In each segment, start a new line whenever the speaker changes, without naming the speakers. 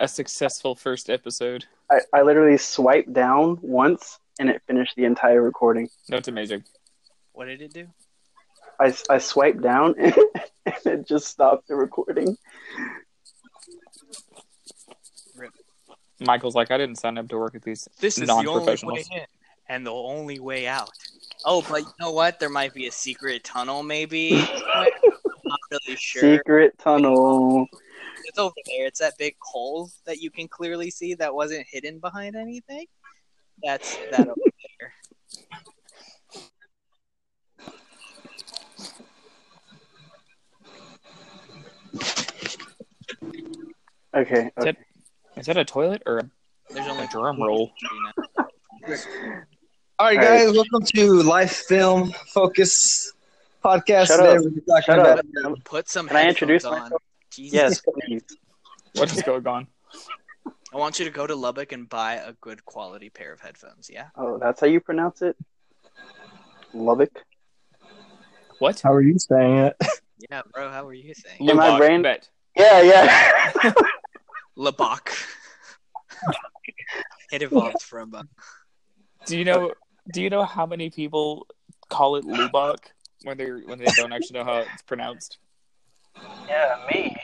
a successful first episode.
I, I literally swiped down once and it finished the entire recording.
That's amazing.
What did it do?
I, I swiped down and it just stopped the recording.
Michael's like, I didn't sign up to work with these
This is the only way in and the only way out. Oh, but you know what? There might be a secret tunnel, maybe. Not really sure.
Secret tunnel.
It's over there. It's that big hole that you can clearly see that wasn't hidden behind anything. That's that over there.
Okay.
Is
okay.
that, is that a toilet or
There's only
a drum roll?
All right,
All right.
guys, welcome to Life Film Focus podcast.
Shut
Today
up.
we're talking
Shut
about
up.
Put some
Can I introduce
on.
myself?
Jesus.
Yes, please.
What is going on?
I want you to go to Lubbock and buy a good quality pair of headphones. Yeah.
Oh, that's how you pronounce it? Lubbock?
What?
How are you saying it?
Yeah, bro. How were you saying?
Yeah, my brain-
Bet.
Yeah, yeah.
Lubbock. it evolved from. Uh,
Do you know? Do you know how many people call it Lubbock when they when they don't actually know how it's pronounced?
Yeah, me.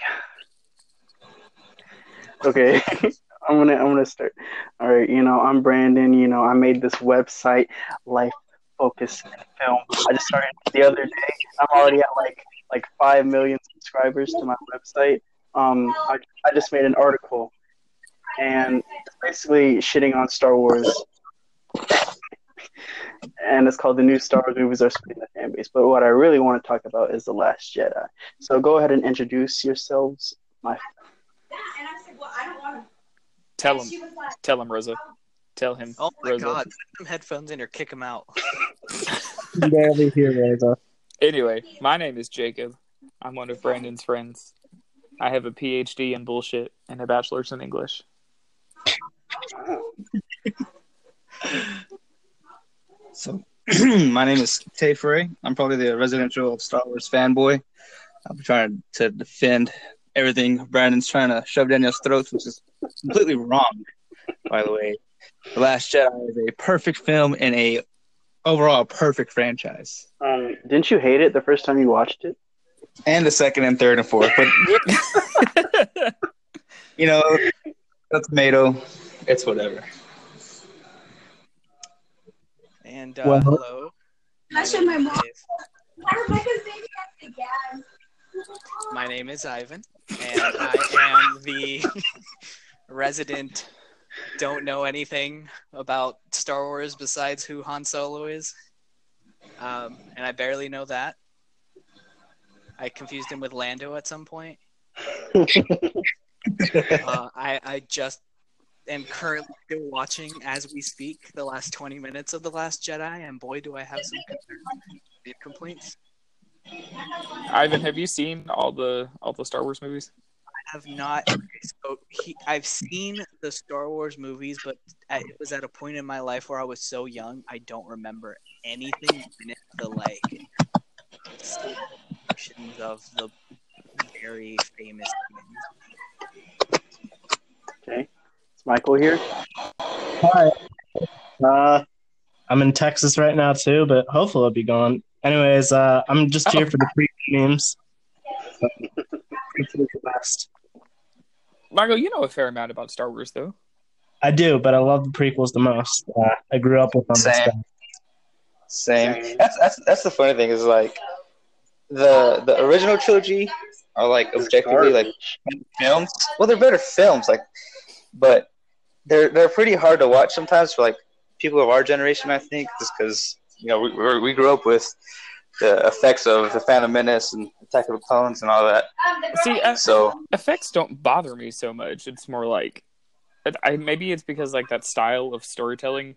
Okay. I'm gonna I'm gonna start. All right, you know, I'm Brandon, you know, I made this website, Life Focus and Film. I just started the other day. I'm already at like like five million subscribers to my website. Um I, I just made an article and basically shitting on Star Wars. And it's called the new Star Wars movies are splitting the fan base. But what I really want to talk about is the Last Jedi. So go ahead and introduce yourselves. My
And I said, well, I don't want to.
Tell
And
him.
like,
Tell him, Rosa. Tell him.
oh my
Rosa.
god! Put some headphones in or kick him out.
Barely hear Rosa.
Anyway, my name is Jacob. I'm one of Brandon's friends. I have a PhD in bullshit and a bachelor's in English.
So, my name is Tay Frey. I'm probably the residential Star Wars fanboy. I'm trying to defend everything Brandon's trying to shove down your throats, which is completely wrong, by the way. The Last Jedi is a perfect film and a overall perfect franchise.
Um, didn't you hate it the first time you watched it?
And the second and third and fourth. But you know, a tomato, it's whatever.
And uh,
Well-
hello. My
my
name
mom.
is-
Rebecca's baby has the gas.
My name is Ivan, and I am the resident. Don't know anything about Star Wars besides who Han Solo is, um, and I barely know that. I confused him with Lando at some point. Uh, I, I just am currently still watching as we speak the last 20 minutes of The Last Jedi, and boy, do I have some concerns complaints.
Ivan, have you seen all the all the Star Wars movies?
I have not. So he, I've seen the Star Wars movies, but it was at a point in my life where I was so young, I don't remember anything in it. The like descriptions of the very famous things.
Okay. Is Michael here?
Hi. Uh, I'm in Texas right now too, but hopefully I'll be gone. Anyways, uh, I'm just here for the pre memes. So, the best.
Michael, you know a fair amount about Star Wars, though.
I do, but I love the prequels the most. Uh, I grew up with them.
Same.
so-
Same. That's that's that's the funny thing is like the the original trilogy are like objectively like films. Well, they're better films, like, but they're they're pretty hard to watch sometimes for like people of our generation. I think just because you know we we we grew up with the effects of the Phantom Menace and Attack of the Clones and all that.
See, uh,
So
effects don't bother me so much. It's more like, I maybe it's because like that style of storytelling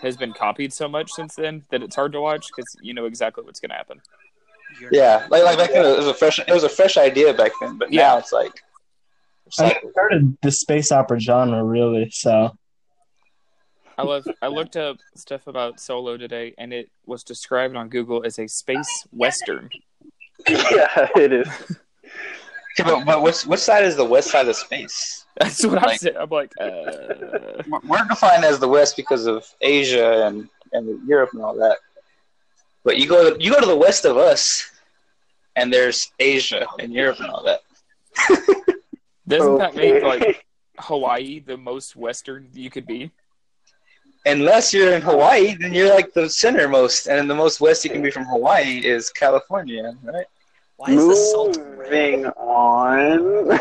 has been copied so much since then that it's hard to watch because you know exactly what's going to happen.
Yeah, like like back then it was a fresh it was a fresh idea back then, but
Yeah.
now it's like. It's
I started the space opera genre really. So
I love. I looked up stuff about Solo today, and it was described on Google as a space western.
yeah, it is.
Okay, but, but which which side is the west side of space?
That's what I'm
Like-
saying. I'm like, uh,
We're- We're defined as the west because of Asia and, and Europe and all that. But you go you go to the west of us, and there's Asia and Europe and all that.
doesn't that make like Hawaii the most western you could be?
Unless you're in Hawaii, then you're like the centermost, and the most west you can be from Hawaii is California, right?
Why is the salt red?
Moving on.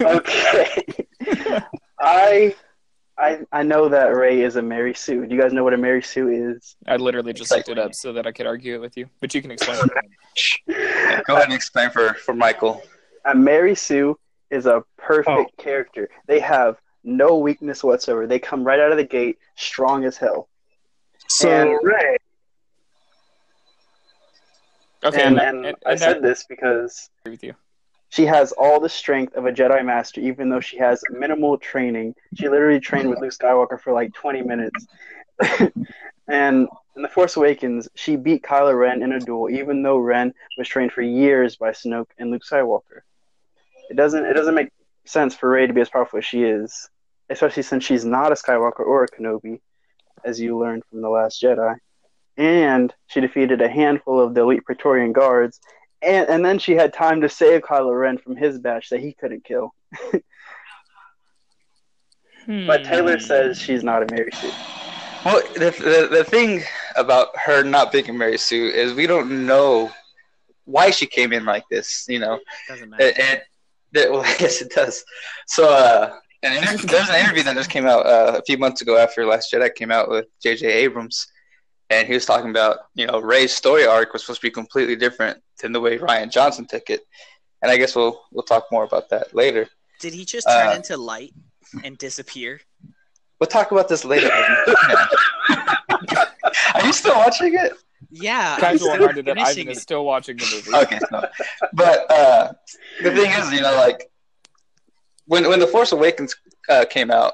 okay. I I I know that Rey is a Mary Sue. Do you guys know what a Mary Sue is?
I literally just looked it up so that I could argue it with you, but you can explain. it.
Go ahead and explain for, for Michael.
A Mary Sue is a perfect
Oh.
character. They have no weakness whatsoever. They come right out of the gate strong as hell.
So
And-
Rey,
Okay,
and,
and,
and,
and,
I said this because
with you.
she has all the strength of a Jedi Master, even though she has minimal training. She literally trained with Luke Skywalker for like 20 minutes. and in The Force Awakens, she beat Kylo Ren in a duel, even though Ren was trained for years by Snoke and Luke Skywalker. It doesn't it doesn't make sense for Rey to be as powerful as she is, especially since she's not a Skywalker or a Kenobi, as you learned from The Last Jedi. And she defeated a handful of the elite Praetorian guards and and then she had time to save Kylo Ren from his batch that he couldn't kill. But Taylor
Hmm.
says she's not a Mary Sue.
Well, the, the, the thing about her not being a Mary Sue is we don't know why she came in like this, you know.
Doesn't matter.
It, it, it- well, I guess it does. So, uh, an inter- there's an interview that just came out uh, a few months ago after Last Jedi came out with J.J. Abrams, and he was talking about, you know, Rey's story arc was supposed to be completely different than the way Rian Johnson took it, and I guess we'll we'll talk more about that later.
Did he just turn
uh,
into light and disappear?
We'll talk about this later. Are you still watching it?
Yeah. I'm
Casual
still
reminder that
finishing
Ivan is
it.
still watching the movie.
okay, so, but uh, the thing is, you know, like when when the Force Awakens uh, came out,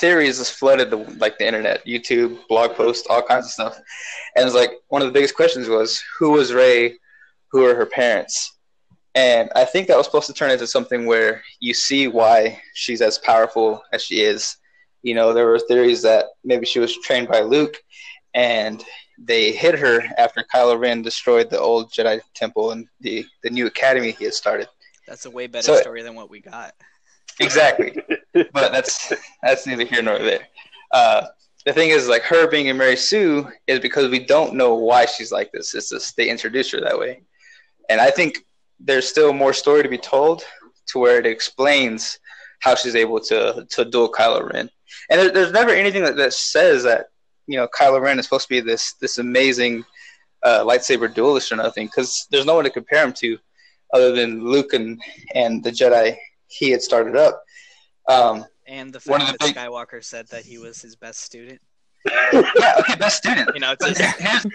theories just flooded the like the internet, YouTube, blog posts, all kinds of stuff, and it's like one of the biggest questions was who was Rey, who are her parents, and I think that was supposed to turn into something where you see why she's as powerful as she is. You know, there were theories that maybe she was trained by Luke, and they hit her after Kylo Ren destroyed the old Jedi temple and the, the new academy he had started.
That's a way better
So-
story than what we got.
Exactly, but that's that's neither here nor there. Uh, the thing is, like her being a Mary Sue is because we don't know why she's like this. It's just they introduced her that way, and I think there's still more story to be told to where it explains how she's able to to duel Kylo Ren. And there, there's never anything that, that says that you know Kylo Ren is supposed to be this this amazing uh, lightsaber duelist or nothing, because there's no one to compare him to other than Luke and and the Jedi he had started up. Um,
And the
One
fact
of
that
the big-
Skywalker said that he was his best student.
yeah, okay, best student.
You know, it's just,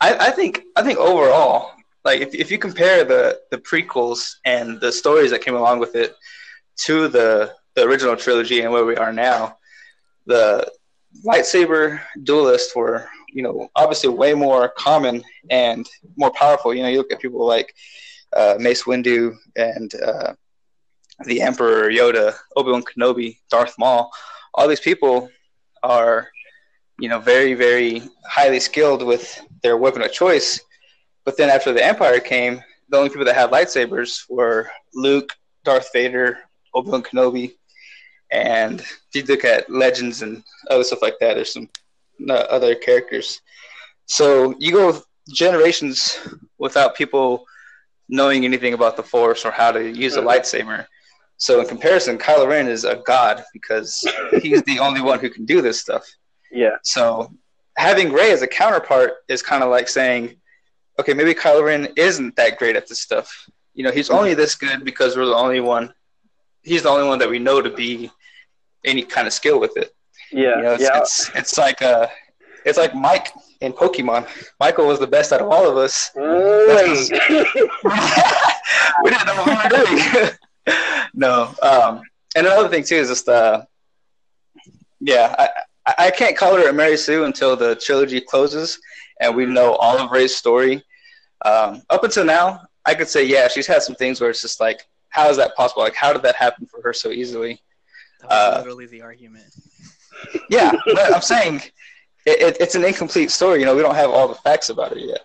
I, I think I think overall, like if, if you compare the the prequels and the stories that came along with it to the the original trilogy and where we are now, the lightsaber duelists were you know obviously way more common and more powerful. You know, you look at people like uh, Mace Windu and uh, the Emperor Yoda, Obi Wan Kenobi, Darth Maul. All these people are you know, very, very highly skilled with their weapon of choice. But then after the Empire came, the only people that had lightsabers were Luke, Darth Vader, Obi Wan Kenobi, and if you look at Legends and other stuff like that, there's some uh, other characters. So you go generations without people knowing anything about the Force or how to use a lightsaber. So in comparison, Kylo Ren is a god because he's the only one who can do this stuff.
Yeah.
So having Rey as a counterpart is kind of like saying, okay, maybe Kylo Ren isn't that great at this stuff. You know, he's only this good because we're the only one. He's the only one that we know to be any kind of skill with it.
Yeah.
You know, it's,
yeah.
it's it's like uh, it's like Mike in Pokemon. Michael was the best out of all of us. We didn't know what we were doing. no. Um, and another thing too is just uh, yeah, I, I I can't call her a Mary Sue until the trilogy closes and we know all of Rey's story. Um, up until now, I could say, yeah, she's had some things where it's just like, how is that possible? Like, how did that happen for her so easily?
That was
Uh,
literally the argument.
Yeah, but I'm saying it, it, it's an incomplete story. You know, we don't have all the facts about it yet.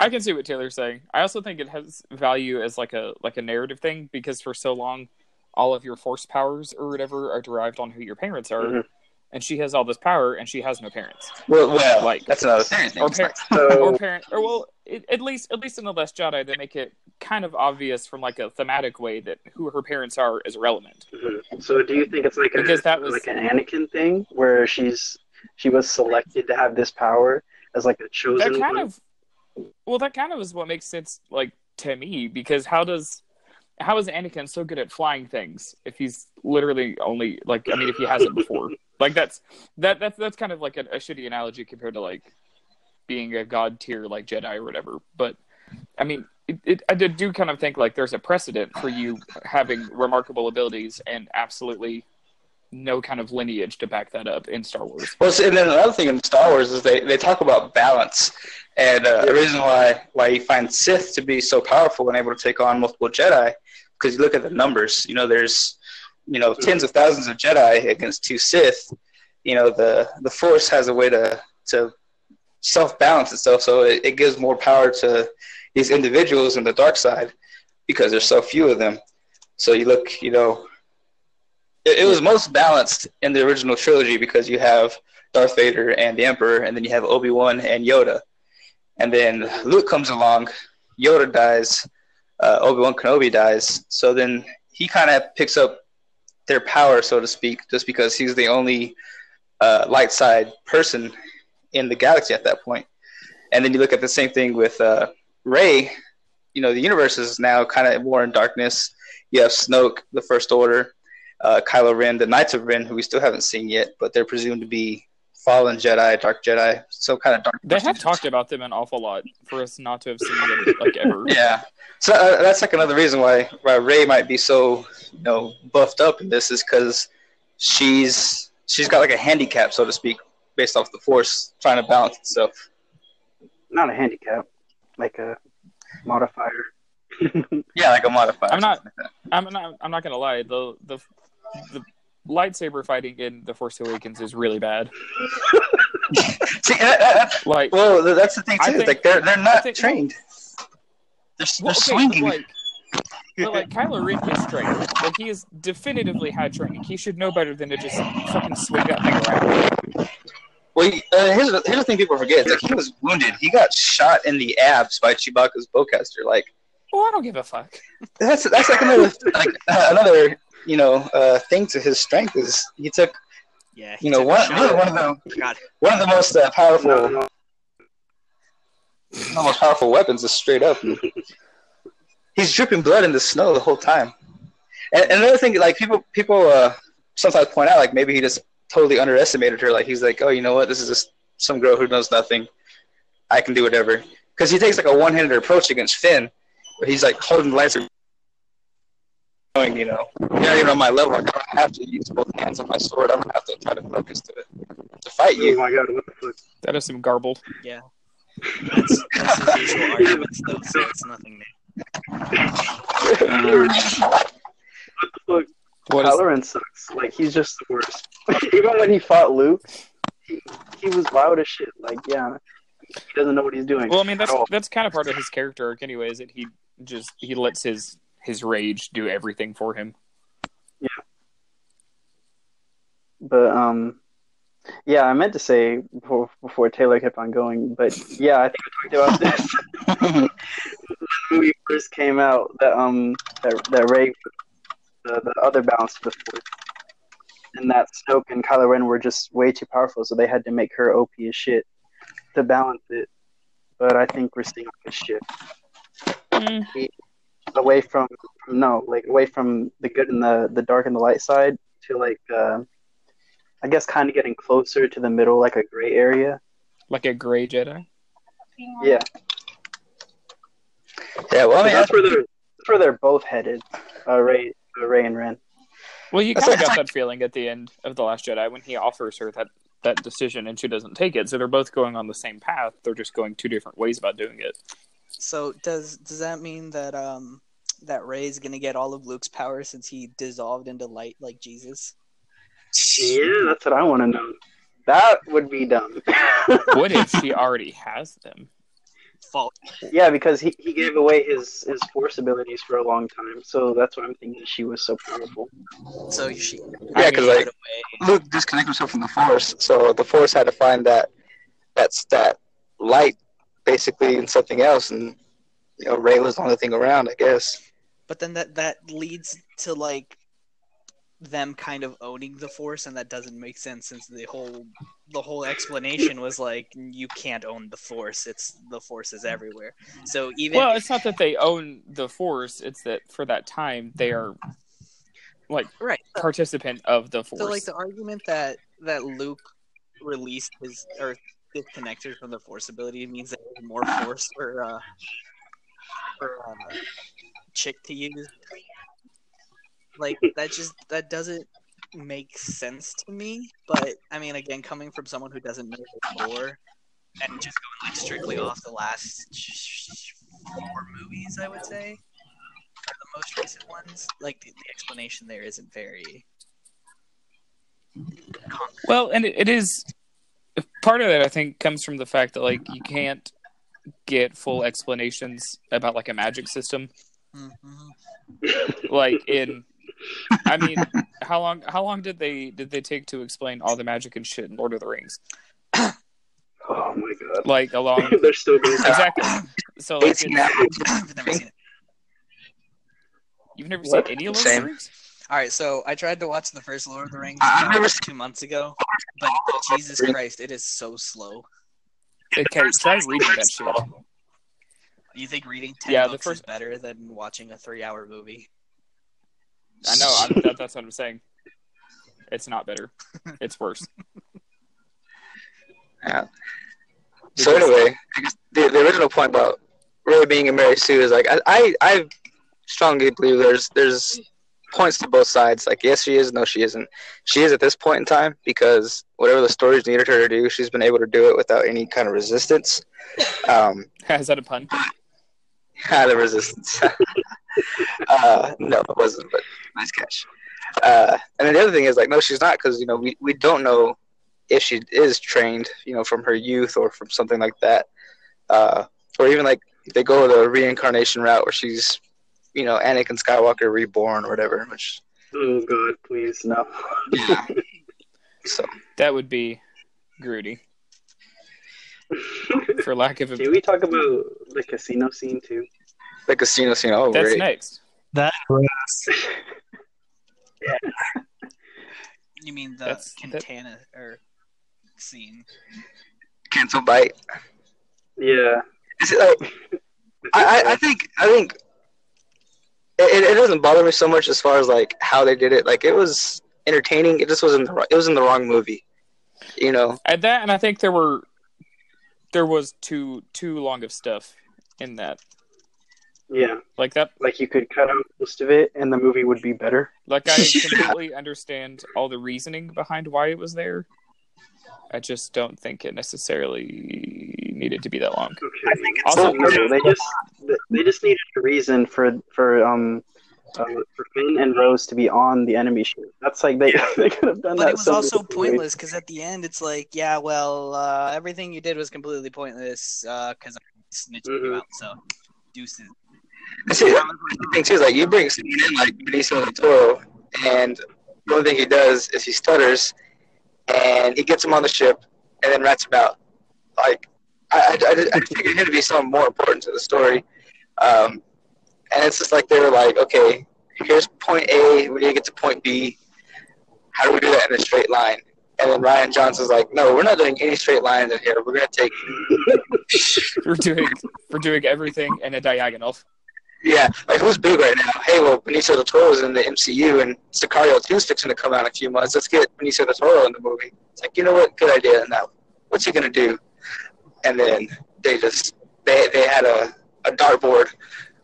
I can see what Taylor's saying. I also think it has value as like a like a narrative thing because for so long, all of your force powers or whatever are derived on who your parents are,
Mhm.
And she has all this power and she has no parents
Well, well
Like-
that's another thing.
or
It's like-
parent or
So
parent or well it, at least at least in the Last Jedi they make it kind of obvious from like a thematic way that who her parents are is relevant.
Mhm. so do you think it's like a
Because that was-
like an Anakin thing where she's she was selected to have this power as like a chosen
that kind
one?
of well that kind of is what makes sense like to me because how does how is Anakin so good at flying things if he's literally only like I mean if he hasn't before like that's that that's that's kind of like a, a shitty analogy compared to like being a god tier like Jedi or whatever but I mean it, it, I do kind of think like there's a precedent for you having remarkable abilities and absolutely no kind of lineage to back that up in Star Wars.
Well, and then another thing in Star Wars is they, they talk about balance, and uh, the reason why why you find Sith to be so powerful and able to take on multiple Jedi, because you look at the numbers. You know, there's you know tens of thousands of Jedi against two Sith. You know, the the Force has a way to to self balance itself, so it, it gives more power to these individuals in the dark side because there's so few of them. So you look, you know, it, it was most balanced in the original trilogy because you have Darth Vader and the Emperor, and then you have Obi Wan and Yoda, and then Luke comes along, Yoda dies, uh, Obi Wan Kenobi dies, so then he kind of picks up their power, so to speak, just because he's the only uh, light side person in the galaxy at that point. And then you look at the same thing with uh, Rey. You know, the universe is now kind of more in darkness. You have Snoke, the First Order, uh, Kylo Ren, the Knights of Ren, who we still haven't seen yet, but they're presumed to be fallen Jedi, dark Jedi, so kind of dark.
They have talked about them an awful lot for us not to have seen them like ever.
Yeah, so uh, that's like another reason why why Rey might be so you know buffed up in this is because she's she's got like a handicap, so to speak, based off the Force trying to balance itself.
Not a handicap, like a modifier.
Yeah, like a modifier.
I'm not-
like
I'm not. I'm not gonna lie. The the the lightsaber fighting in the Force Awakens is really bad.
See, that, that,
Like,
well, that's the thing too.
think-
like they're they're not
think-
trained. They're, they're
well, okay,
swinging.
but like, but like Kylo Ren is trained. Like he is definitively had training. He should know better than to just fucking swing that thing around.
Well, he- uh, here's, the, here's the thing people forget: like he was wounded. He got shot in the abs by Chewbacca's bowcaster. Like
Well, I don't give a fuck.
that's that's like another like uh, another you know uh, thing to his strength is he took
Yeah, he
you know one, really one of the
God,
one of the most uh, powerful
No, no.
the most powerful weapons is straight up. He's dripping blood in the snow the whole time. And, and another thing, like people people uh, sometimes point out, like maybe he just totally underestimated her. Like he's like, oh, you know what? This is just some girl who knows nothing. I can do whatever. Because he takes like a one-handed approach against Finn, but he's like holding the lightsaber, going, you know, you're not even on my level. Like, I don't have to use both hands on my sword. I'm gonna have to try to focus to to fight
Oh my god, what the fuck?
That is some garbled.
that's, that's his usual arguments, though, so it's nothing new.
What the fuck?
What is
Kylo Ren sucks. Like he's just the worst. Even when he fought Luke, he, he was loud as shit. Like yeah, he doesn't know what he's doing.
Well, I mean that's that's kind of part of his character arc, anyways. That he just he lets his his rage do everything for him. Yeah.
But um, yeah, I meant to say before before Taylor kept on going. But yeah, I think we talked about this when the movie first came out. That um that that Rey, the, the other balance of the force, and that Snoke and Kylo Ren were just way too powerful, so they had to make her OP as shit to balance it. But I think we're seeing like a shift away from, from no, like away from the good and the the dark and the light side to like uh, I guess kind of getting closer to the middle, like a gray area.
like a gray Jedi.
Yeah,
Yeah, well, I mean,
that's where they're that's where they're both headed. Uh, Rey, uh, Rey and Ren.
Well, you kind of
like-
got that feeling at the end of the Last Jedi when he offers her that that decision and she doesn't take it. So they're both going on the same path. They're just going two different ways about doing it.
So does does that mean that um that Rey's gonna get all of Luke's power since he dissolved into light like Jesus?
Yeah, that's what I want to know. That would be dumb.
What if she already has them?
Fault.
yeah, because he, he gave away his, his force abilities for a long time, so that's why I'm thinking she was so powerful.
So she
Yeah, because like
away.
Luke disconnected himself from the Force, so the Force had to find that that's that light basically in something else, and you know Rey was the only thing around, I guess.
But then that that leads to like them kind of owning the force and that doesn't make sense since the whole the whole explanation was like you can't own the force it's the force is everywhere so even
Well, it's not that they own the force; it's that for that time they are like
right
participant of the force.
so like the argument that that luke released his or disconnected from the force ability means that there's more force for uh for uh, chick to use like that just that doesn't make sense to me but i mean again coming from someone who doesn't know the lore and just going like strictly off the last four movies i would say are the most recent ones like the, the explanation there isn't very.
Well, and it, it is part of that. I think comes from the fact that like you can't get full explanations about like a magic system.
Mhm.
Like in, I mean, how long how long did they did they take to explain all the magic and shit in Lord of the Rings?
Oh my god.
Like along
They're still doing that.
exactly. So like
Eighteen
it's,
hours.
I've never seen it.
you've never
What?
seen any of Lord of the Rings?
All right, so I tried to watch the first Lord of the Rings
I- I've never seen-
two months ago, but Jesus Christ, it is so slow.
Okay, try reading that shit.
You think reading ten
Yeah, the
books
first-
is better than watching a three-hour movie?
I know. I'm, that, that's what I'm saying. It's not better. It's worse.
Yeah. So anyway, the, the original point about Rey being a Mary Sue is like I, I I strongly believe there's there's points to both sides. Like yes, she is, no, she isn't. She is at this point in time because whatever the stories needed her to do, she's been able to do it without any kind of resistance. Um,
Is that a pun?
Ah, the resistance. uh, no, it wasn't, but nice catch. Uh, and then the other thing is like, no, she's not, because you know we, we don't know if she is trained, you know, from her youth or from something like that, uh, or even like they go the reincarnation route where she's, you know, Anakin Skywalker reborn or whatever. Which
Oh god, please no.
yeah. so
That would be Groody. for lack of a.
Can we talk about the casino scene too?
the casino scene. Oh,
That's
great.
next.
That Yeah.
You mean the
That's- that-
or scene?
Canto Bight.
Yeah.
Is it like I, I, I think I think it, it doesn't bother me so much as far as like how they did it. Like it was entertaining. It just wasn't the ri- it was in the wrong movie. You know.
At that, and I think there were there was too too long of stuff in that.
yeah.
Like that.
Like you could cut out most of it and the movie would be better.
Like I completely understand all the reasoning behind why it was there. I just don't think it necessarily needed to be that long.
Okay.
Also,
No, they just they just needed a reason for for um uh, for Finn and Rose to be on the enemy ship. That's like they they could have done
But
that.
But it was
so
also
many different ways.
pointless because at the end it's like, yeah, well, uh, everything you did was completely pointless because I'm snitching you
Mhm.
out. So, deuces.
See, the thing too is like you bring someone in like Benicio del Toro, and the only thing he does is he stutters, and he gets him on the ship, and then rats him out. Like I, I, I, I figured him to be something more important to the story, um, and it's just like they were like, okay, here's point A, we need to get to point B. How do we do that in a straight line? And then Rian Johnson's like, no, we're not doing any straight lines in here. We're gonna take
we're doing we're doing everything in a diagonal.
Yeah, like who's big right now? Hey, well, Benicio del Toro is in the MCU, and Sicario 2 is fixing to come out in a few months. Let's get Benicio del Toro in the movie. It's like, you know what? Good idea. Now, what's he gonna do? And then they just they they had a, a dartboard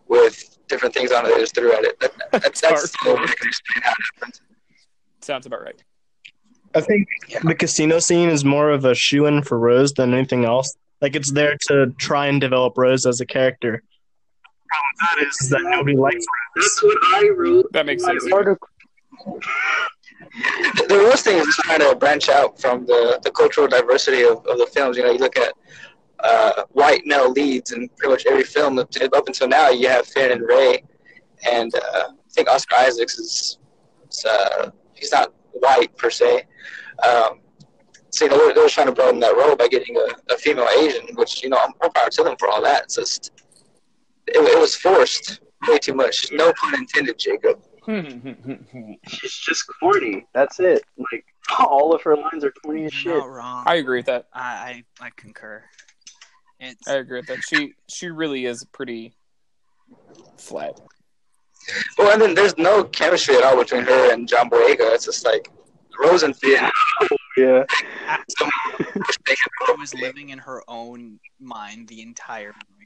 with different things on it. They just threw at it. That, that, that's the
Dartboard.
only way I can explain how it happened.
Sounds about right.
I think
Yeah.
the casino scene is more of a shoe in for Rose than anything else. Like it's there to try and develop Rose as a character. The problem with that is that nobody likes Rose.
That's what I wrote.
That makes sense.
Article.
The worst thing is just trying to branch out from the, the cultural diversity of, of the films. You know, you look at uh, white male leads in pretty much every film up, to, up until now. You have Finn and Rey, and uh, I think Oscar Isaacs is, is uh, he's not white per se. Um, so you know, they're, they're trying to broaden that role by getting a, a female Asian, which you know, I'm more power to them for all that. It's just it, it was forced way too much. No pun intended, Jacob.
She's just corny. That's it. Like all of her lines are corny as
You're
shit.
not wrong.
I agree with that.
I, I I concur. It's
I agree with that. She she really is pretty flat.
Well, and then there's no chemistry at all between her and John Boyega. It's just like Rose and Finn.
Yeah.
she was living in her own mind the entire movie.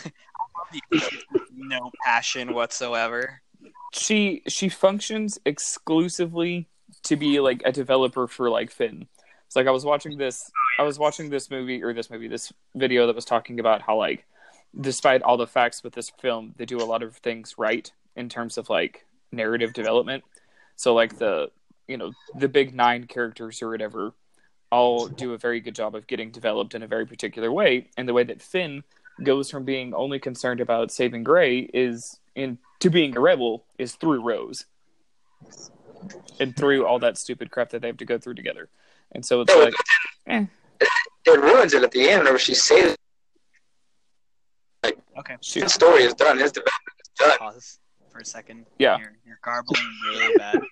no passion whatsoever.
She she functions exclusively to be like a developer for like Finn. It's like I was watching this I was watching this movie or this movie this video that was talking about how like despite all the facts with this film they do a lot of things right in terms of like narrative development. So like the you know the big nine characters or whatever all do a very good job of getting developed in a very particular way and the way that Finn goes from being only concerned about saving Gray is in to being a rebel is through Rose and through all that stupid crap that they have to go through together. And so it's like, eh,
It ruins it at the end whenever she says
Okay,
she,
his story is done, his development is done.
pause for a second.
Yeah.
You're, you're garbling really bad.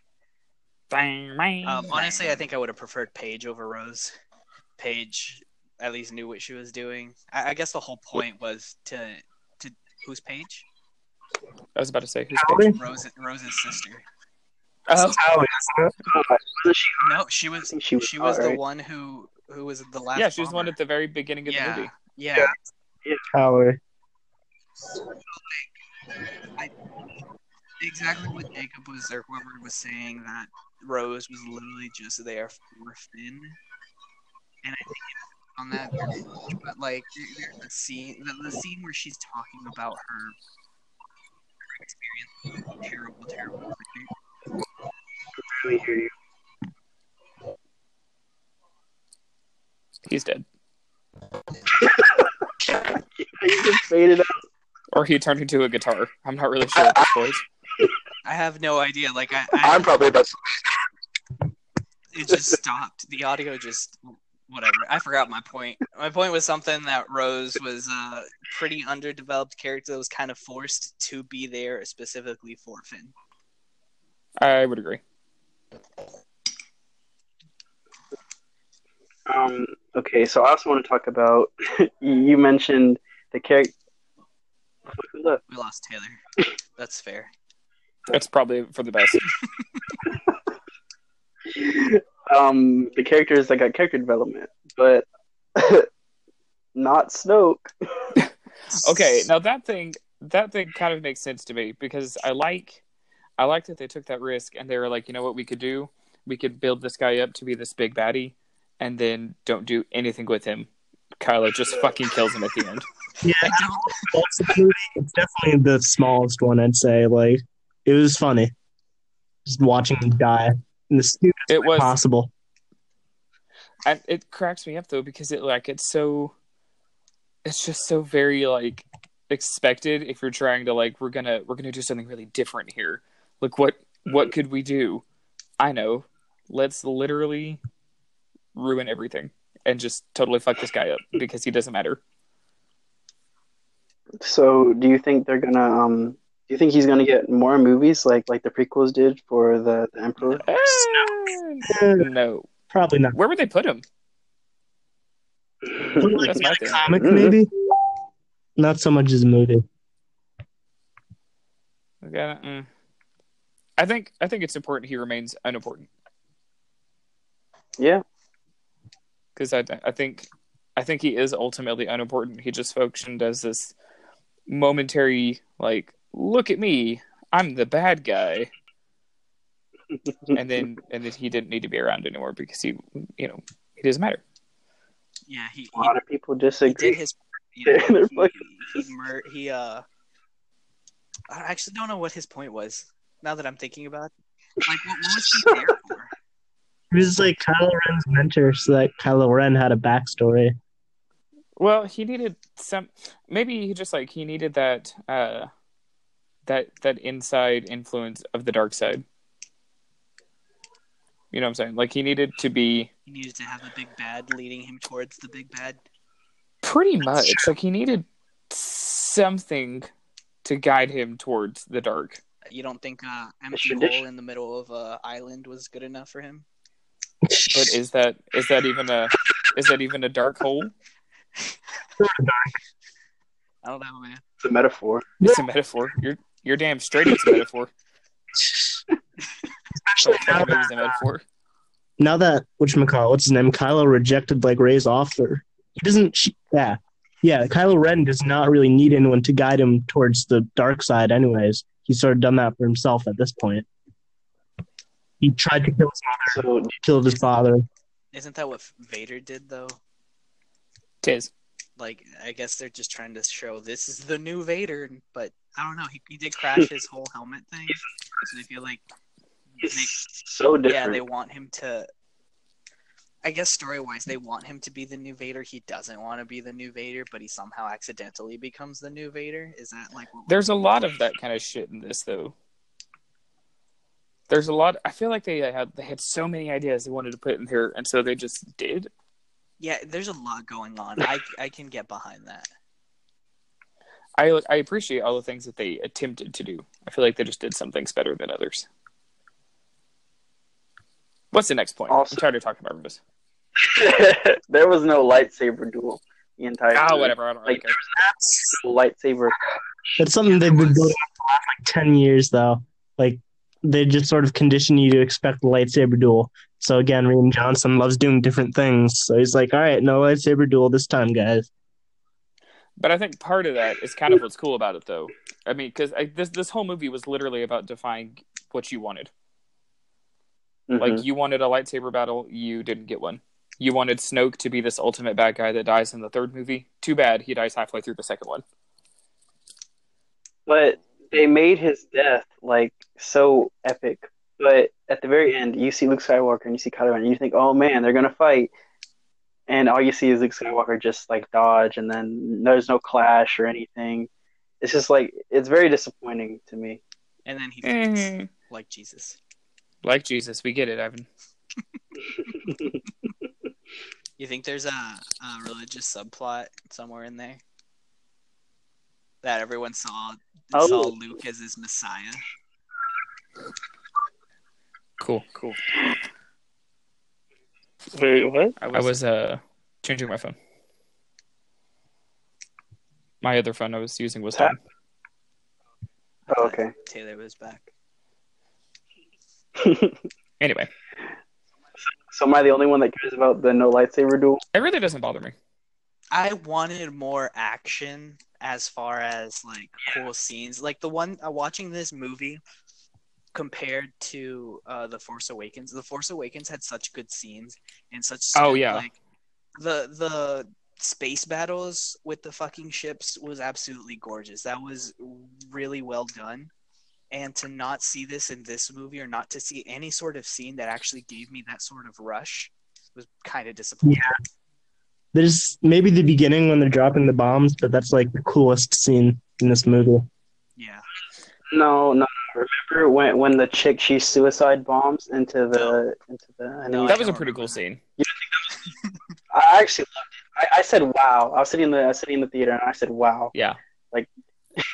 Um, honestly, I think I would have preferred Paige over Rose. Paige at least knew what she was doing. I, I guess the whole point was to to who's Paige?
I was about to say, who's
Howie?
Rose Rose's sister.
Oh,
Howie, isn't?
Wasn't she?
No, she was she
she
was,
was
the
alright.
one who who was the last.
yeah, she was the one at the very beginning of the movie.
yeah,
movie.
yeah.
Howie.
exactly what Jacob was or whoever was saying that Rose was literally just there for Finn, and I think it, on that, but like there- there's the scene, the, the scene where she's talking about her, her experience, terrible, terrible. right?
Really hear you.
He's dead.
You just faded out.
Or he turned into a guitar. I'm not really sure at this point.
I have no idea. Like I, I
I'm probably about to
it just stopped. The audio just whatever. I forgot my point. My point was something that Rose was a pretty underdeveloped character that was kind of forced to be there specifically for Finn.
I would agree.
Um. Okay, so I also want to talk about. you you mentioned the character.
We lost Taylor. That's fair.
That's probably for the best.
um, the characters that got character development, but not Snoke.
Okay, now that thing that thing kind of makes sense to me because I like I like that they took that risk and they were like, you know what we could do? We could build this guy up to be this big baddie and then don't do anything with him. Kylo just fucking kills him at the end.
Yeah,
I don't.
What's the movie? It's definitely the smallest one, I'd say. Like, it was funny. Just watching him die in the stupidest
It
way
was
possible.
and it cracks me up though because it like it's so it's just so very like expected if you're trying to like we're gonna we're gonna do something really different here look what what could we do i know let's literally ruin everything and just totally fuck this guy up because he doesn't matter
So, do you think they're gonna um? Do you think he's gonna get more movies like like the prequels did for the, the Emperor?
Eh, no
Probably not.
where would they put him
Like
That's
in
my
a
thing.
comic,
Mhm.
maybe. Not so much as a movie.
Okay, mm. i think i think it's important he remains unimportant
Yeah,
because I, I think I think he is ultimately unimportant. He just functioned as this momentary, like, look at me, I'm the bad guy, and then and then he didn't need to be around anymore because he, you know, he doesn't matter.
Yeah, he,
A
he,
lot of people
he
disagree.
did his. You know,
They're
he,
fucking-
he, mur- he uh. I actually don't know what his point was. Now that I'm thinking about it, like what, what was he there for?
He was like Kylo Ren's mentor, so that Kylo Ren had a backstory.
Well, he needed some. Maybe he just like he needed that uh, that that inside influence of the dark side. You know what I'm saying? Like he needed to be
He needed to have a big bad leading him towards the big bad.
pretty much like he needed something to guide him towards the dark.
You don't think uh, empty
tradition.
hole in the middle of a island was good enough for him?
But is that is that even a is that even a dark hole?
I don't know, man.
It's a metaphor.
It's a metaphor. You're you're damn straight. It's a metaphor.
Especially
Like,
now
it is a uh, metaphor.
now that which McCall, what's his name? Kylo rejected like Rey's offer. He doesn't. She, yeah, yeah. Kylo Ren does not really need anyone to guide him towards the dark side. Anyways, he's sort of done that for himself at this point. He tried to kill his mother,
So
killed his father.
Isn't that what Vader did though?
Tis.
Like, I guess they're just trying to show this is the new Vader, but I don't know. He, he did crash his whole helmet thing, so I feel like they,
it's so
yeah, they want him to. I guess story wise, they want him to be the new Vader. He doesn't want to be the new Vader, but he somehow accidentally becomes the new Vader. Is that like what?
There's a lot of that kind of shit in this, though. There's a lot. I feel like they had they had so many ideas they wanted to put in here, and so they just did.
Yeah, there's a lot going on. I I can get behind that.
I I appreciate all the things that they attempted to do. I feel like they just did some things better than others. What's the next point?
Also-
I'm tired of talking about this.
there was no lightsaber duel the entire
Ah,
time.
whatever. I don't really care.
No lightsaber.
That's something they've been building up for the last like ten years, though. Like they just sort of condition you to expect the lightsaber duel. So again, Rian Johnson loves doing different things. So he's like, "All right, no lightsaber duel this time, guys."
But I think part of that is kind of what's cool about it, though. I mean, because this this whole movie was literally about defying what you wanted.
Mhm.
Like you wanted a lightsaber battle, you didn't get one. You wanted Snoke to be this ultimate bad guy that dies in the third movie. Too bad he dies halfway through the second one.
but they made his death like so epic. But at the very end, you see Luke Skywalker and you see Kylo Ren, and you think, "Oh man, they're gonna fight," and all you see is Luke Skywalker just like dodge, and then there's no clash or anything. It's just like it's very disappointing to me.
And then he faints
Eh.
like Jesus.
Like Jesus, we get it, Ivan.
You think there's a, a religious subplot somewhere in there that everyone saw
Oh.
saw Luke as his Messiah?
Cool, cool.
Wait, what?
I was, I was uh changing my phone. My other phone I was using was home.
Oh, okay.
Taylor was back.
Anyway,
So am I the only one that cares about the no lightsaber duel?
it really doesn't bother me.
I wanted more action as far as like cool scenes. Like the one uh, watching this movie compared to uh, The Force Awakens. The Force Awakens had such good scenes and such
Oh, yeah.
like the the space battles with the fucking ships was absolutely gorgeous. That was really well done. And to not see this in this movie or not to see any sort of scene that actually gave me that sort of rush was kind of disappointing. Yeah.
There's maybe the beginning when they're dropping the bombs, but that's like the coolest scene in this movie.
yeah.
No, no. Remember when when the chick she suicide bombs into the into the
No,
That was a pretty cool scene.
I actually loved it. I, I said wow. I was sitting in the I was sitting in the theater and I said wow.
Yeah.
Like-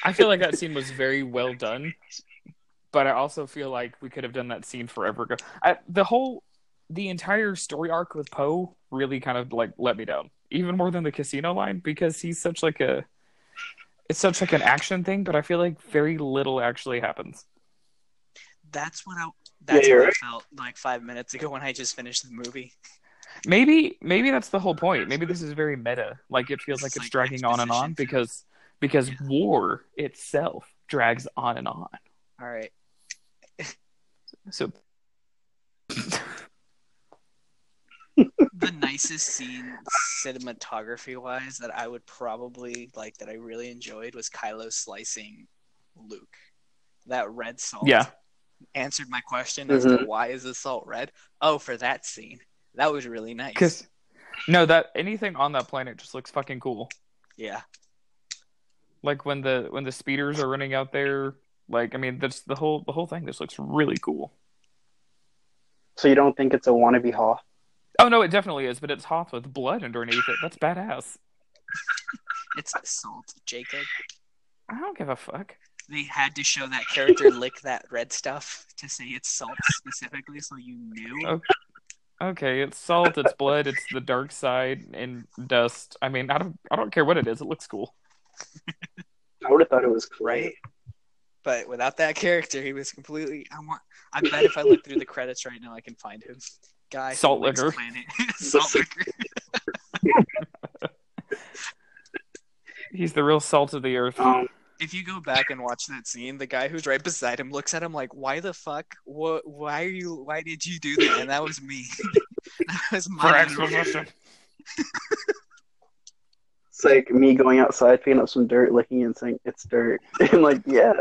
I feel like that scene was very well done, but I also feel like we could have done that scene forever ago. I, the whole, the entire story arc with Poe really kind of like let me down, even more than the casino line because he's such like a, it's such like an action thing, but I feel like very little actually happens.
That's what I. That's
you're
what
right.
I felt like five minutes ago when I just finished the movie.
Maybe maybe that's the whole point. Maybe this is very meta. Like it feels
This
like it's
like
dragging on and on because because
Yeah.
war itself drags on and on.
All right.
So
The nicest scene cinematography wise that I would probably like that I really enjoyed was Kylo slicing Luke. That red salt
Yeah.
answered my question as to
Mhm.
why is the salt red. Oh, for that scene. That was really nice.
Because no, that anything on that planet just looks fucking cool.
yeah.
Like when the when the speeders are running out there. Like I mean, that's the whole the whole thing. Just looks really cool.
So you don't think it's a wannabe Hoth?
Oh no, it definitely is, but it's Hoth with blood underneath it. That's badass.
It's salt, Jacob.
I don't give a fuck.
They had to show that character lick that red stuff to say it's salt specifically so you knew.
Oh. Okay, it's salt, it's blood, it's the dark side and dust. I mean, I don't I don't care what it is. It looks cool.
I would have thought it was cool.
Right? But without that character, he was completely. I want. I bet if I look through the credits right now, I can find him. Guy,
Salt
licks
liquor.
Salt liquor.
He's the real salt of the earth.
Um,
If you go back and watch that scene, the guy who's right beside him looks at him like, "Why the fuck? What? Why are you? Why did you do that?" And that was me. that was my.
exposition.
it's like me going outside, picking up some dirt, licking it, and saying it's dirt. and like, yeah.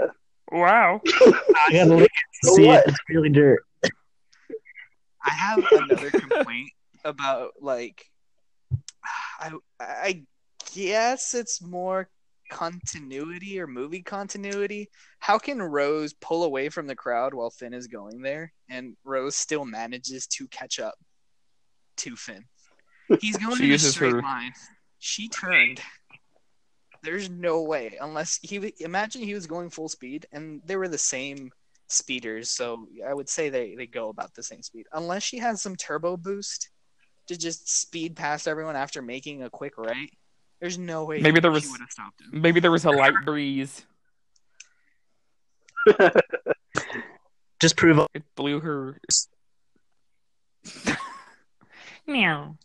Wow.
I gotta lick it to
So
see
what?
it. It's really dirt.
I have another complaint about like I I guess it's more continuity or movie continuity. How can Rose pull away from the crowd while Finn is going there and Rose still manages to catch up to Finn? He's going in a straight
her-
line. She turned. There's no way unless he imagine he was going full speed and they were the same speeders, so I would say they, they go about the same speed. Unless she has some turbo boost to just speed past everyone after making a quick right, there's no way
Maybe there
she
was-
would have stopped him.
Maybe there was a light breeze.
Just prove
It blew her. Meow.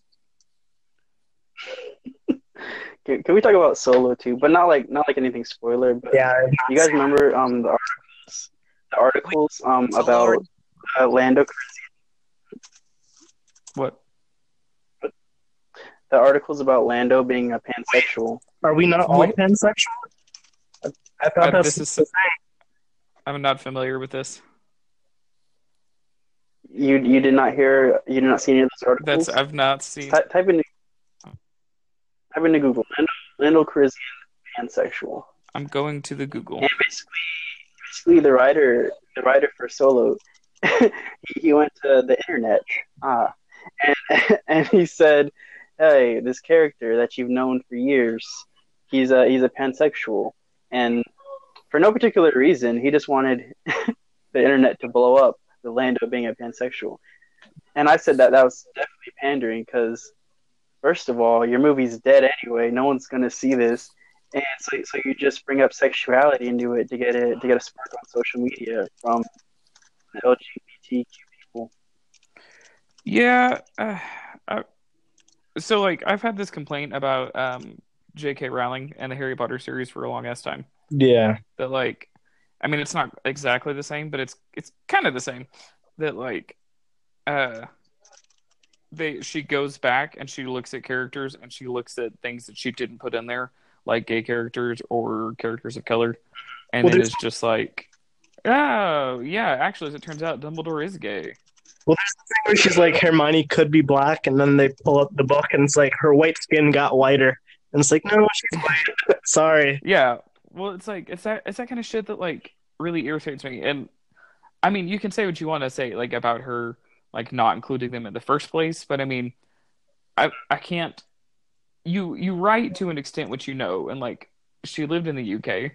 Can, can we talk about Solo too? But not like not like anything spoiler. But
Yeah,
you guys remember um the articles, the articles um about
already-
uh, Lando
What?
the articles about Lando being a pansexual.
are we not all
Wait.
pansexual? I, I thought
Uh,
that's
this is. I'm not familiar with this.
You you did not hear you did not see any of those articles.
That's I've not seen.
Ty- type in type into Google Lando, Lando Calrissian pansexual.
I'm going to the Google.
And basically, basically the writer, the writer for Solo, he, went to the internet, ah, and and he said, "Hey, this character that you've known for years, he's a he's a pansexual, and for no particular reason, he just wanted the internet to blow up the Lando being a pansexual." And I said that that was definitely pandering because, first of all, your movie's dead anyway. No one's gonna see this and so, so you just bring up sexuality into it to get it to get a spark on social media from the LGBTQ people.
Yeah. Uh, uh, so like I've had this complaint about um, J.K. Rowling and the Harry Potter series for a long ass time.
yeah.
That like, I mean, it's not exactly the same, but it's it's kind of the same. That like, uh, they she goes back and she looks at characters and she looks at things that she didn't put in there, like gay characters or characters of color, and
Well,
it's just like, oh yeah, actually, as it turns out, Dumbledore is gay.
Well, there's the thing where she's like Hermione could be black, and then they pull up the book, and it's like her white skin got whiter, and it's like no, she's white. Sorry.
Yeah. Well, it's like it's that it's that kind of shit that like really irritates me. And I mean, you can say what you want to say like about her like not including them in the first place, but I mean, I I can't. You you write to an extent which you know, and like she lived in the UK,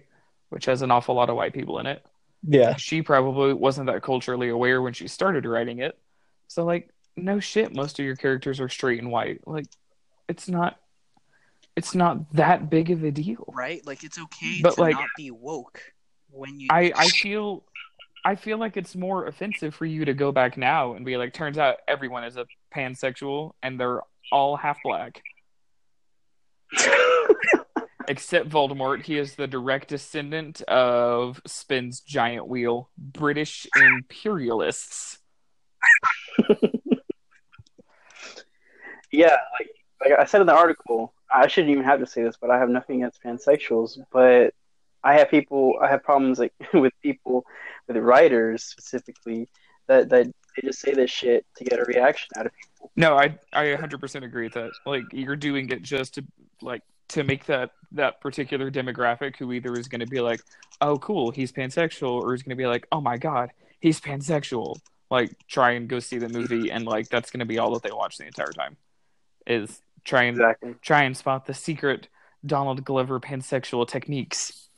which has an awful lot of white people in it.
Yeah.
She probably wasn't that culturally aware when she started writing it. So like, no shit, most of your characters are straight and white. Like, it's not. It's not that big of a deal.
right? Like it's okay
But,
to
like,
not be woke when you.
I I feel I feel like it's more offensive for you to go back now and be like, turns out everyone is a pansexual and they're all half black. Except Voldemort, he is the direct descendant of Spin's giant wheel, British imperialists.
yeah, like like I said in the article, I shouldn't even have to say this, but I have nothing against pansexuals, but I have people, I have problems like with people, with writers specifically, that that they just say this shit to get a reaction out of people.
No, I I 100% agree with that. Like you're doing it just to like to make that that particular demographic who either is going to be like, "Oh, cool, he's pansexual," or is going to be like, "Oh my god, he's pansexual." Like try and go see the movie, and like that's going to be all that they watch the entire time. Is try and
Exactly.
try and spot the secret Donald Glover pansexual techniques.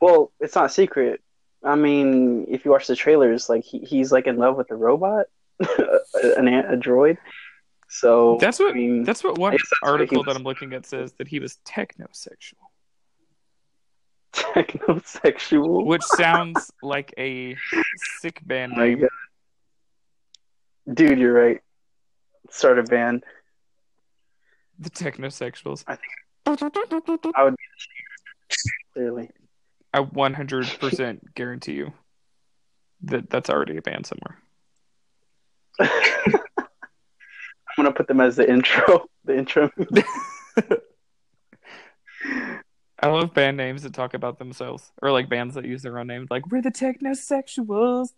Well, it's not secret. I mean, if you watch the trailers, like he, he's like in love with a robot, an a, a droid. So
That's what
I mean,
that's what one
I guess what
article that I'm looking at says that he was technosexual,
technosexual.
which sounds like a sick band name.
Dude, you're right. Start a band.
The technosexuals.
I would be clearly.
I 100% guarantee you that that's already a band somewhere.
I'm gonna put them as the intro. The intro.
I love band names that talk about themselves, or like bands that use their own names, like we're the technosexuals.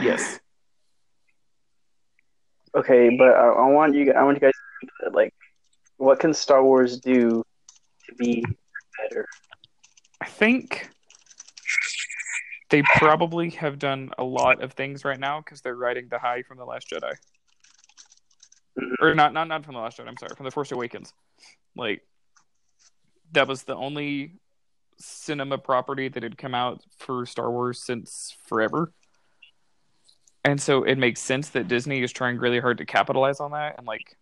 Yes.
Okay, but I, I want you. I want you guys to like, what can Star Wars do to be better?
I think they probably have done a lot of things right now because they're riding the high from the Last Jedi, mm-hmm. or not, not, not from the Last Jedi. I'm sorry, from the Force Awakens. Like that was the only cinema property that had come out for Star Wars since forever. And so it makes sense that Disney is trying really hard to capitalize on that and like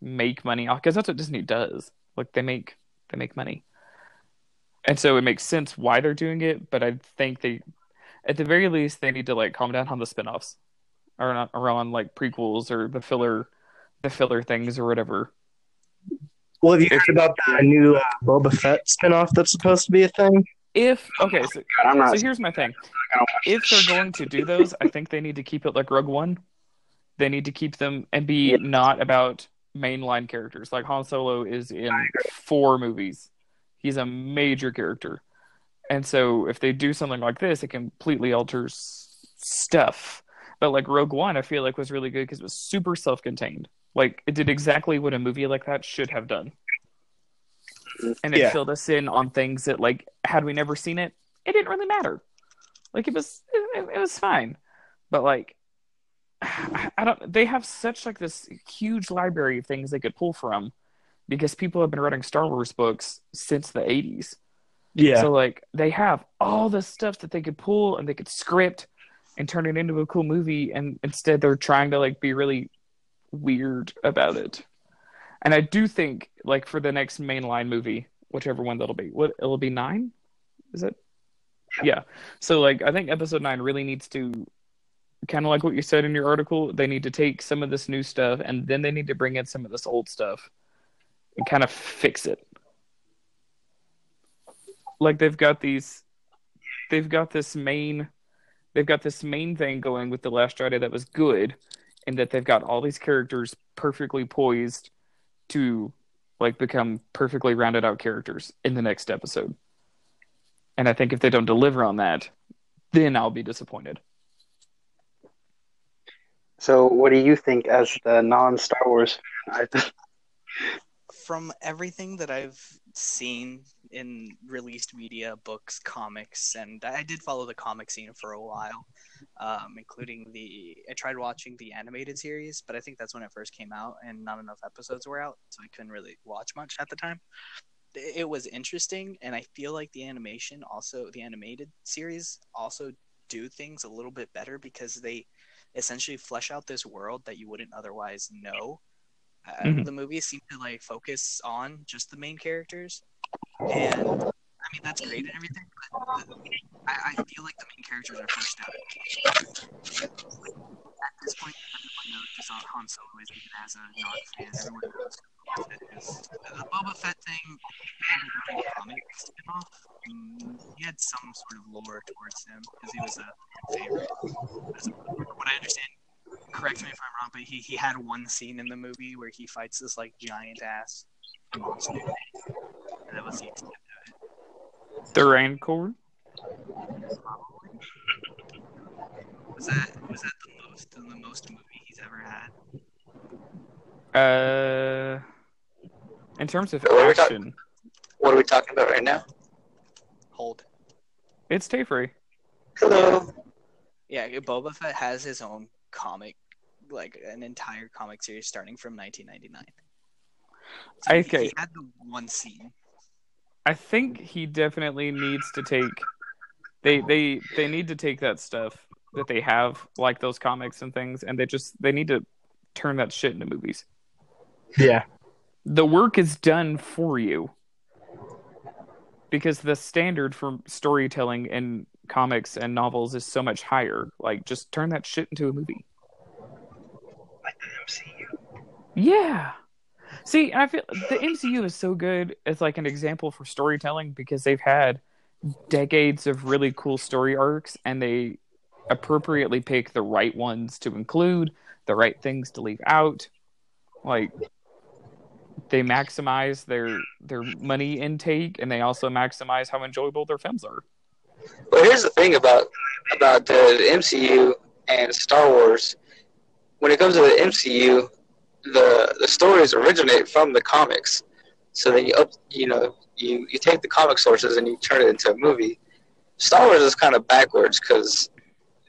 make money off because that's what Disney does. Like they make they make money. And so it makes sense why they're doing it, but I think they at the very least they need to like calm down on the spin-offs or not or on like prequels or the filler the filler things or whatever.
Well, have you heard about the new uh, Boba Fett spinoff that's supposed to be a thing?
If okay, so,
God, I'm not.
so here's my thing.
I don't watch
If they're
shit.
going to do those, I think they need to keep it like Rogue One. They need to keep them and be not about mainline characters. Like Han Solo is in four movies. He's a major character. And so if they do something like this, it completely alters stuff. But like Rogue One, I feel like was really good because it was super self-contained. Like it did exactly what a movie like that should have done. And it
Yeah.
filled us in on things that like had we never seen it, it didn't really matter. Like it was it, it was fine. But like I don't they have such like this huge library of things they could pull from because people have been writing Star Wars books since the 80s.
Yeah.
So like they have all the stuff that they could pull and they could script and turn it into a cool movie and instead they're trying to like be really weird about it. And I do think like for the next mainline movie, whichever one that'll be, what it'll be 9? Is it? Yeah. So like I think episode 9 really needs to kind of like what you said in your article, they need to take some of this new stuff and then they need to bring in some of this old stuff and kind of fix it. Like they've got these they've got this main they've got this main thing going with the last Jedi that was good and that they've got all these characters perfectly poised to like become perfectly rounded out characters in the next episode. And i think if they don't deliver on that then i'll be disappointed
So, what do you think as the non-Star Wars fan?
From everything that I've seen in released media, books, comics, and I did follow the comic scene for a while, um, including the. I tried watching the animated series, but I think that's when it first came out, and not enough episodes were out, so I couldn't really watch much at the time. It was interesting, and I feel like the animation also, the animated series also do things a little bit better because they essentially flesh out this world that you wouldn't otherwise know. Uh,
Mhm.
The movies seem to like focus on just the main characters, and I mean that's great and everything, but the, I, I feel like the main characters are fleshed out. At this point, everyone knows Han Solo is, even as a non-fan. Everyone knows who Boba Fett is the Boba Fett thing. Comic spinoff, mm, he had some sort of lore towards him because he was a favorite. As- What I understand, correct me if I'm wrong, but he, he had one scene in the movie where he fights this like giant ass monster. And that was the extent of it.
The Rancor.
Probably. Was that was that the most the most movie he's ever had?
Uh, in terms of
What are we talking-
action,
What are we talking about right now?
Hold.
it's Tayfree.
Hello.
Yeah, Boba Fett has his own comic, like an entire comic series starting from 1999. So
Okay.
He had the one scene.
I think he definitely needs to take they they they need to take that stuff that they have like those comics and things and they just they need to turn that shit into movies.
Yeah.
The work is done for you. Because the standard for storytelling in comics and novels is so much higher. Like just turn that shit into a movie.
Like the MCU.
Yeah. See, I feel the MCU is so good as like an example for storytelling because they've had decades of really cool story arcs and they appropriately pick the right ones to include, the right things to leave out. Like they maximize their their money intake and they also maximize how enjoyable their films are.
Well, here's the thing about about the MCU and Star Wars. When it comes to the MCU, the the stories originate from the comics. So then you up, you know, you you take the comic sources and you turn it into a movie. Star Wars is kind of backwards because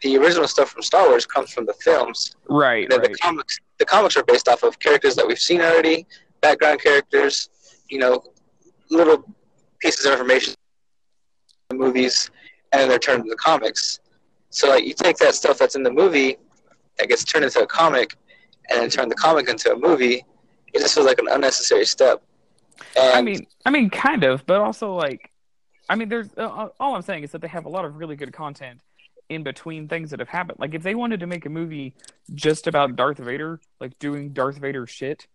the original stuff from Star Wars comes from the films.
Right, right.
the comics the comics are based off of characters that we've seen already, background characters, you know, little pieces of information in the movies, and then they're turned into comics. So like you take that stuff that's in the movie that gets turned into a comic, and then turn the comic into a movie. It just feels like an unnecessary step. And
I mean, I mean, kind of, but also like, I mean, there's uh, all I'm saying is that they have a lot of really good content in between things that have happened. Like, if they wanted to make a movie just about Darth Vader, like doing Darth Vader shit,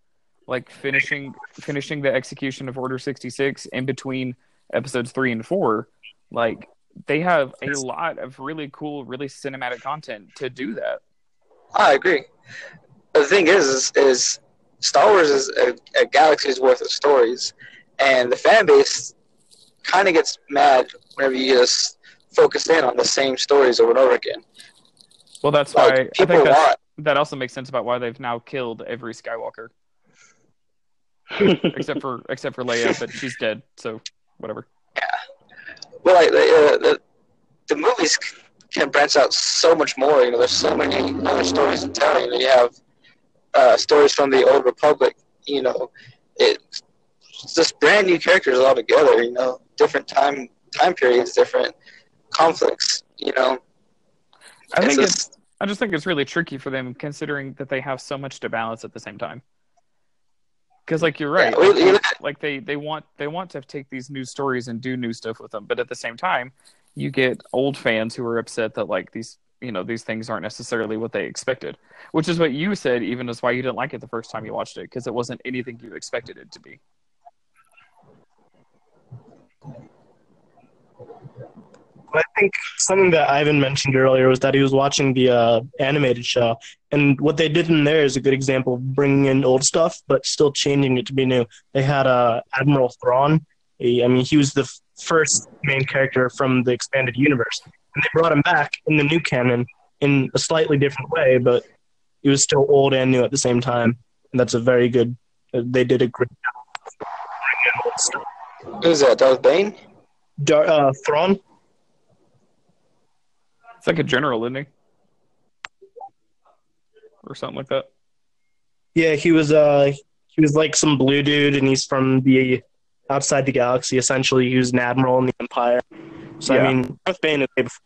like finishing finishing the execution of Order sixty six in between episodes three and four, like they have a lot of really cool, really cinematic content to do that.
I agree. The thing is, is, is Star Wars is a, a galaxy's worth of stories, and the fan base kind of gets mad whenever you just focus in on the same stories over and over again.
Well, that's
Like
why I think that also makes sense about why they've now killed every Skywalker. except for except for Leia, but she's dead, so whatever. Yeah.
well, like the, uh, the the movies can branch out so much more. You know, there's so many other stories to tell. You know, you have uh, stories from the old Republic. You know, it's just brand new characters all together. You know, different time time periods, different conflicts. You know,
I think
just-
it's I just think it's really tricky for them considering that they have so much to balance at the same time. Because like you're right,
Yeah, well,
like,
you look
like they they want they want to take these new stories and do new stuff with them, but at the same time, you get old fans who are upset that like these you know these things aren't necessarily what they expected, which is what you said even is why you didn't like it the first time you watched it because it wasn't anything you expected it to be.
I think something that Ivan mentioned earlier was that he was watching the uh, animated show, and what they did in there is a good example of bringing in old stuff but still changing it to be new. They had uh, Admiral Thrawn. He, I mean, he was the f- first main character from the expanded universe, and they brought him back in the new canon in a slightly different way, but he was still old and new at the same time, and that's a very good. Uh, they did a great job of bringing in old stuff.
who's that? Darth Bane?
Dar- uh, Thrawn.
It's like a general, isn't he? Or something like that.
Yeah, he was uh he was like some blue dude and he's from the outside the galaxy essentially. He was an admiral in the Empire. So
Yeah.
I mean Darth Bane is way before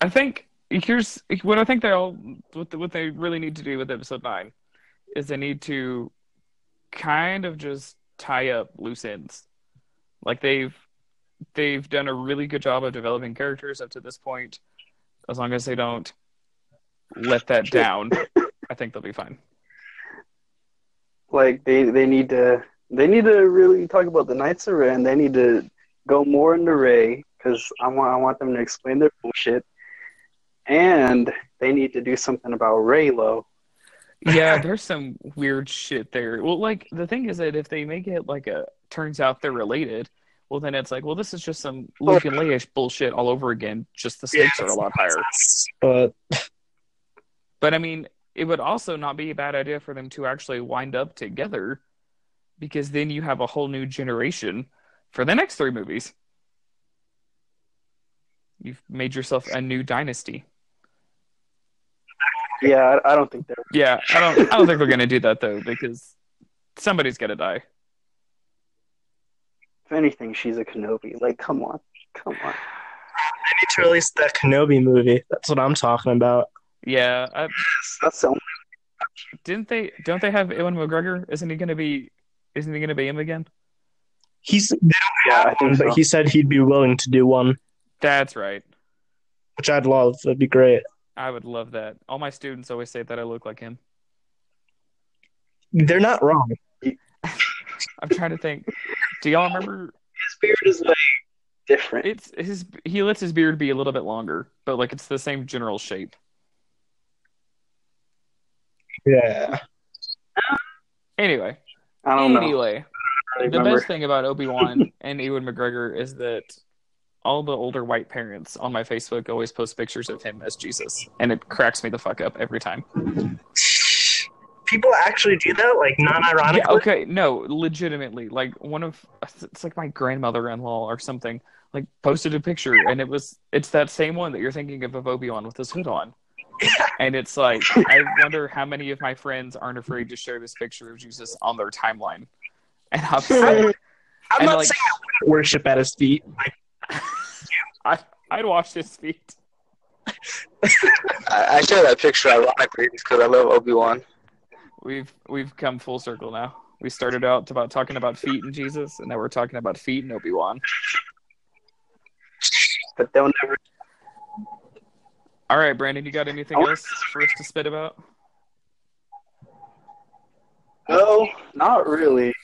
I think here's what I think they all what what they really need to do with episode nine is they need to kind of just tie up loose ends. Like they've they've done a really good job of developing characters up to this point. As long as they don't let that down, I think they'll be fine.
Like they they need to they need to really talk about the Knights of Ren. They need to go more into Rey because I want I want them to explain their bullshit, and they need to do something about Reylo.
Yeah, there's some weird shit there. Well, like the thing is that if they make it like a turns out they're related, well then it's like, well, this is just some Luke and Leia bullshit all over again. Just the stakes are a lot higher.
But
But I mean, it would also not be a bad idea for them to actually wind up together, because then you have a whole new generation for the next three movies. You've made yourself a new dynasty.
Yeah, I, I don't think they're.
Yeah, I don't. I don't think we're gonna do that though, because somebody's gonna die.
If anything, she's a Kenobi. Like, come on, come on.
they need to release that Kenobi movie. That's what I'm talking about.
Yeah, I,
That's the only.
didn't they? Don't they have Ewan McGregor? Isn't he gonna be? Isn't he gonna be him again?
He's
Yeah, I think
but
so.
he said he'd be willing to do one,
That's right.
which I'd love. That'd be great.
I would love that. All my students always say that I look like him.
They're not wrong.
I'm trying to think. Do y'all remember?
His beard is like different.
It's his. He lets his beard be a little bit longer, but like it's the same general shape.
Yeah.
Anyway,
I don't know.
anyway,
I
the best thing about Obi Wan and Ewan McGregor is that all the older white parents on my Facebook always post pictures of him as Jesus, and it cracks me the fuck up every time.
People actually do that, like non-ironically.
Yeah, okay, no, legitimately, like one of it's like my grandmother-in-law or something, like posted a picture, and it was it's that same one that you're thinking of of Obi Wan with his hood on, and it's like I wonder how many of my friends aren't afraid to share this picture of Jesus on their timeline, and I'm just like,
I'm
and
not
like-
saying I wouldn't worship at his feet.
I I'd wash his feet.
I, I share that picture ironically because I love Obi Wan.
We've we've come full circle now. We started out about talking about feet and Jesus, and now we're talking about feet and Obi Wan.
But they'll never.
All right, Brandon, you got anything else for us to spit about?
No, not really.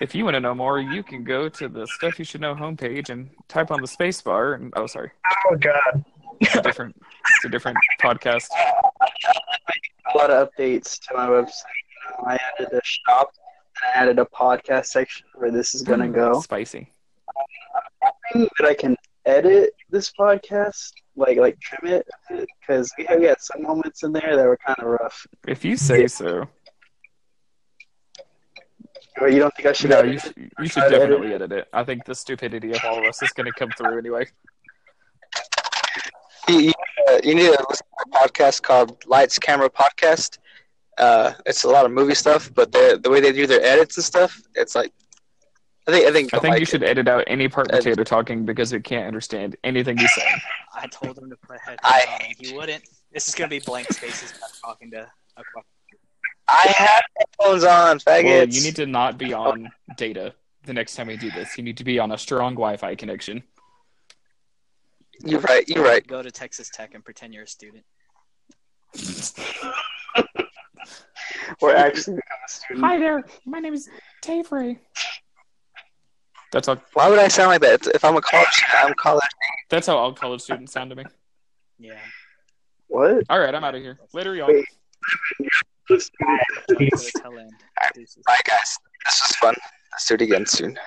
If you want to know more, you can go to the Stuff You Should Know homepage and type on the space bar. And oh, sorry,
oh god.
it's a different, it's a different podcast.
A lot of updates to my website. Um, I added a shop and I added a podcast section where this is gonna mm, go.
Spicy.
hoping that I can edit this podcast, like like trim it, because we have got some moments in there that were kind of rough.
If you say so.
Or you don't think I should
No,
edit
you
it?
should, you should definitely edit it. I think the stupidity of all of us is going to come through anyway.
You, you, uh, you need to listen to a podcast called Lights Camera Podcast. Uh, it's a lot of movie stuff, but the the way they do their edits and stuff, it's like I think I think
I
you'll
think
like
you
it.
should edit out any part
Ed-
potato talking because it can't understand anything you say.
I told him to put headphones
I
on. and He wouldn't. This is gonna be blank spaces. talking to. A fucking-
I have headphones on, faggots.
Well, you need to not be on data the next time we do this. You need to be on a strong Wi-Fi connection.
You're right. You're right.
Go to Texas Tech and pretend you're a student.
Or actually become a student.
Hi there, my name is Dave Ray. That's how
Why would I sound like that? If I'm a college, I'm college.
that's how all college students sound to me.
Yeah.
What?
All right, I'm out of here. Later, y'all.
Wait.
Jump to the tail end. Deuces.
Bye, guys. This was fun. Let's do it again soon.